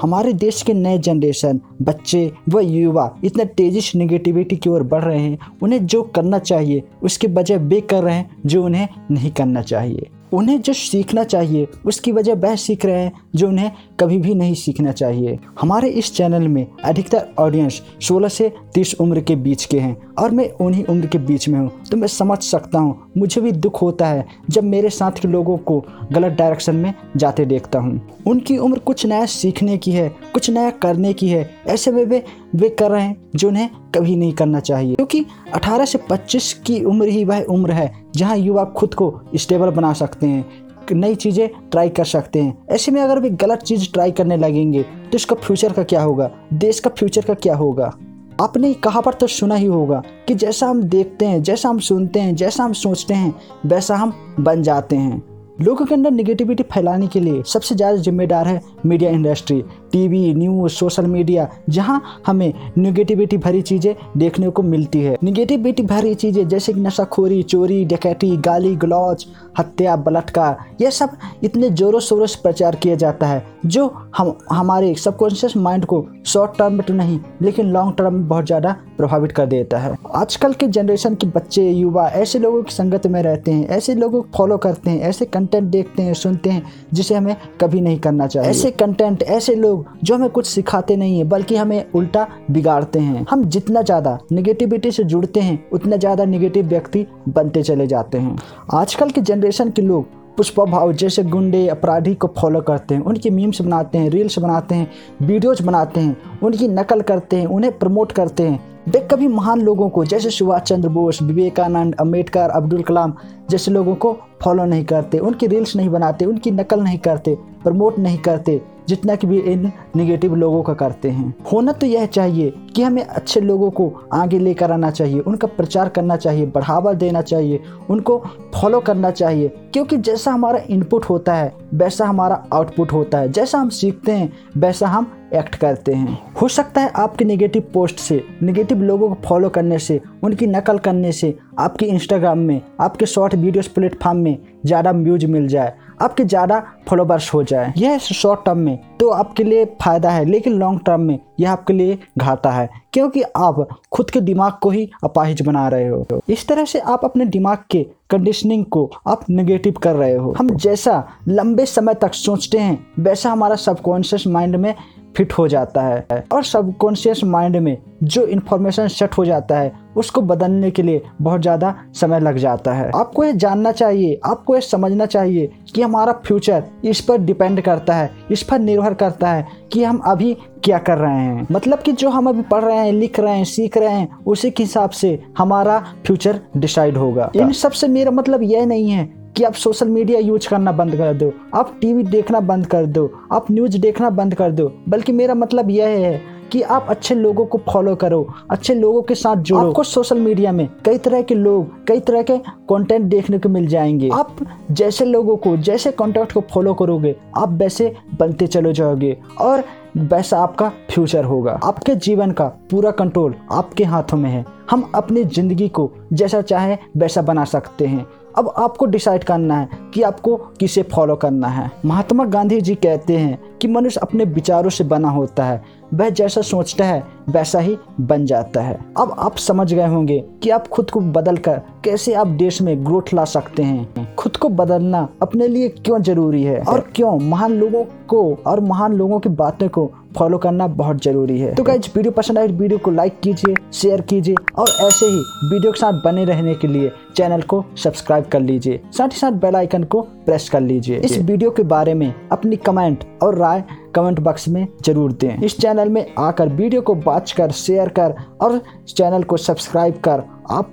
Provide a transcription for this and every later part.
हमारे देश के नए जनरेशन बच्चे व युवा इतने तेज़ी से निगेटिविटी की ओर बढ़ रहे हैं, उन्हें जो करना चाहिए, उसके बजाय वे कर रहे हैं जो उन्हें नहीं करना चाहिए। उन्हें जो सीखना चाहिए, उसकी वजह वह सीख रहे हैं जो उन्हें कभी भी नहीं सीखना चाहिए। हमारे इस चैनल में अधिकतर ऑडियंस 16 से 30 उम्र के बीच के हैं और मैं उन्हीं उम्र के बीच में हूँ तो मैं समझ सकता हूँ। मुझे भी दुख होता है जब मेरे साथ के लोगों को गलत डायरेक्शन में जाते देखता हूँ। उनकी उम्र कुछ नया सीखने की है, कुछ नया करने की है। ऐसे वे वे वे कर रहे हैं जो उन्हें कभी नहीं करना चाहिए। क्योंकि 18 से 25 की उम्र ही वह उम्र है जहाँ युवा खुद को स्टेबल बना सकते हैं, नई चीज़ें ट्राई कर सकते हैं। ऐसे में अगर वे गलत चीज़ ट्राई करने लगेंगे तो इसका फ्यूचर का क्या होगा? देश का फ्यूचर का क्या होगा? आपने कहाँ पर तो सुना ही होगा कि जैसा हम देखते हैं, जैसा हम सुनते हैं, जैसा हम सोचते हैं, वैसा हम बन जाते हैं। लोगों के अंदर निगेटिविटी फैलाने के लिए सबसे ज़्यादा जिम्मेदार है media industry TV, news, social media, जहाँ हमें निगेटिविटी भरी चीज़ें देखने को मिलती है। निगेटिविटी भरी चीज़ें जैसे कि नशाखोरी, चोरी, डकैती, गाली, गलौज, हत्या, बलात्कार यह सब इतने ज़ोरों शोरों से प्रचार किया जाता है, जो हम, हमारे सबकॉन्शियस माइंड को शॉर्ट टर्म में तो नहीं, लेकिन लॉन्ग टर्म में बहुत ज़्यादा प्रभावित कर देता है। आजकल के जनरेशन के बच्चे, युवा, ऐसे लोगों की संगत में रहते हैं, ऐसे लोगों को फॉलो करते हैं, ऐसे कंटेंट देखते हैं, सुनते हैं, जिसे हमें कभी नहीं करना चाहिए। ऐसे कंटेंट ऐसे लोग जो हमें कुछ सिखाते नहीं है, बल्कि हमें उल्टा बिगाड़ते हैं। हम जितना ज़्यादा निगेटिविटी से जुड़ते हैं, उतना ज़्यादा निगेटिव व्यक्ति बनते चले जाते हैं। आजकल के जनरेशन के लोग पुष्पा भाव जैसे गुंडे, अपराधी को फॉलो करते हैं, उनकी मीम्स बनाते हैं रील्स बनाते हैं वीडियोज़ बनाते हैं, उनकी नकल करते हैं, उन्हें प्रमोट करते हैं। वे कभी महान लोगों को, जैसे सुभाष चंद्र बोस, विवेकानंद अंबेडकर अब्दुल कलाम जैसे लोगों को फॉलो नहीं करते, उनकी रील्स नहीं बनाते, उनकी नकल नहीं करते प्रमोट नहीं करते। जितना कि भी इन निगेटिव लोगों का करते हैं। होना तो यह चाहिए कि हमें अच्छे लोगों को आगे लेकर आना चाहिए, उनका प्रचार करना चाहिए, बढ़ावा देना चाहिए, उनको फॉलो करना चाहिए। क्योंकि जैसा हमारा इनपुट होता है, वैसा हमारा आउटपुट होता है। जैसा हम सीखते हैं, वैसा हम एक्ट करते हैं। हो सकता है आपके नेगेटिव पोस्ट से नेगेटिव लोगों को फॉलो करने से, उनकी नकल करने से आपके इंस्टाग्राम में, आपके शॉर्ट वीडियोस प्लेटफॉर्म में ज़्यादा व्यूज़ मिल जाए, आपके ज़्यादा फॉलोवर्स हो जाए। यह शॉर्ट टर्म में तो आपके लिए फ़ायदा है, लेकिन लॉन्ग टर्म में यह आपके लिए घाटा है, क्योंकि आप खुद के दिमाग को ही अपाहिज बना रहे हो। इस तरह से आप अपने दिमाग के कंडीशनिंग को आप नेगेटिव कर रहे हो। हम जैसा लंबे समय तक सोचते हैं, वैसा हमारा सबकॉन्शियस माइंड में फिट हो जाता है और सबकॉन्शियस माइंड में जो इन्फॉर्मेशन सेट हो जाता है, उसको बदलने के लिए बहुत ज़्यादा समय लग जाता है। आपको ये जानना चाहिए, आपको ये समझना चाहिए कि हमारा फ्यूचर इस पर डिपेंड करता है, इस पर निर्भर करता है कि हम अभी क्या कर रहे हैं। मतलब कि जो हम अभी पढ़ रहे हैं, लिख रहे हैं, सीख रहे हैं, उसी के हिसाब से हमारा फ्यूचर डिसाइड होगा। इन सबसे मेरा मतलब यह नहीं है कि आप सोशल मीडिया यूज़ करना बंद कर दो आप टीवी देखना बंद कर दो आप न्यूज़ देखना बंद कर दो। बल्कि मेरा मतलब यह है कि आप अच्छे लोगों को फॉलो करो, अच्छे लोगों के साथ जुड़ो। आपको सोशल मीडिया में कई तरह के लोग, कई तरह के कंटेंट देखने को मिल जाएँगे। आप जैसे लोगों को, जैसे कंटेंट को फॉलो करोगे, आप वैसे बनते चले जाओगे और वैसा आपका फ्यूचर होगा। आपके जीवन का पूरा कंट्रोल आपके हाथों में है। हम अपनी ज़िंदगी को जैसा चाहे, वैसा बना सकते हैं। अब आपको डिसाइड करना है कि आपको किसे फॉलो करना है। महात्मा गांधी जी कहते हैं कि मनुष्य अपने विचारों से बना होता है, वह जैसा सोचता है, वैसा ही बन जाता है। अब आप समझ गए होंगे कि आप खुद को बदल कर कैसे आप देश में ग्रोथ ला सकते हैं। खुद को बदलना अपने लिए क्यों ज़रूरी है? और क्यों? महान लोगों को और महान लोगों की बातों को फॉलो करना बहुत ज़रूरी है। तो गाइज़ वीडियो पसंद आए, वीडियो को लाइक कीजिए शेयर कीजिए और ऐसे ही वीडियो के साथ बने रहने के लिए चैनल को सब्सक्राइब कर लीजिए। साथ ही साथ बेल आइकन को प्रेस कर लीजिए। इस वीडियो के बारे में अपनी कमेंट और राय कमेंट बॉक्स में ज़रूर दें। इस चैनल में आकर वीडियो को बाच कर शेयर कर और चैनल को सब्सक्राइब कर। आप,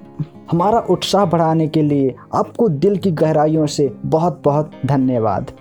हमारा उत्साह बढ़ाने के लिए आपको दिल की गहराइयों से बहुत बहुत धन्यवाद।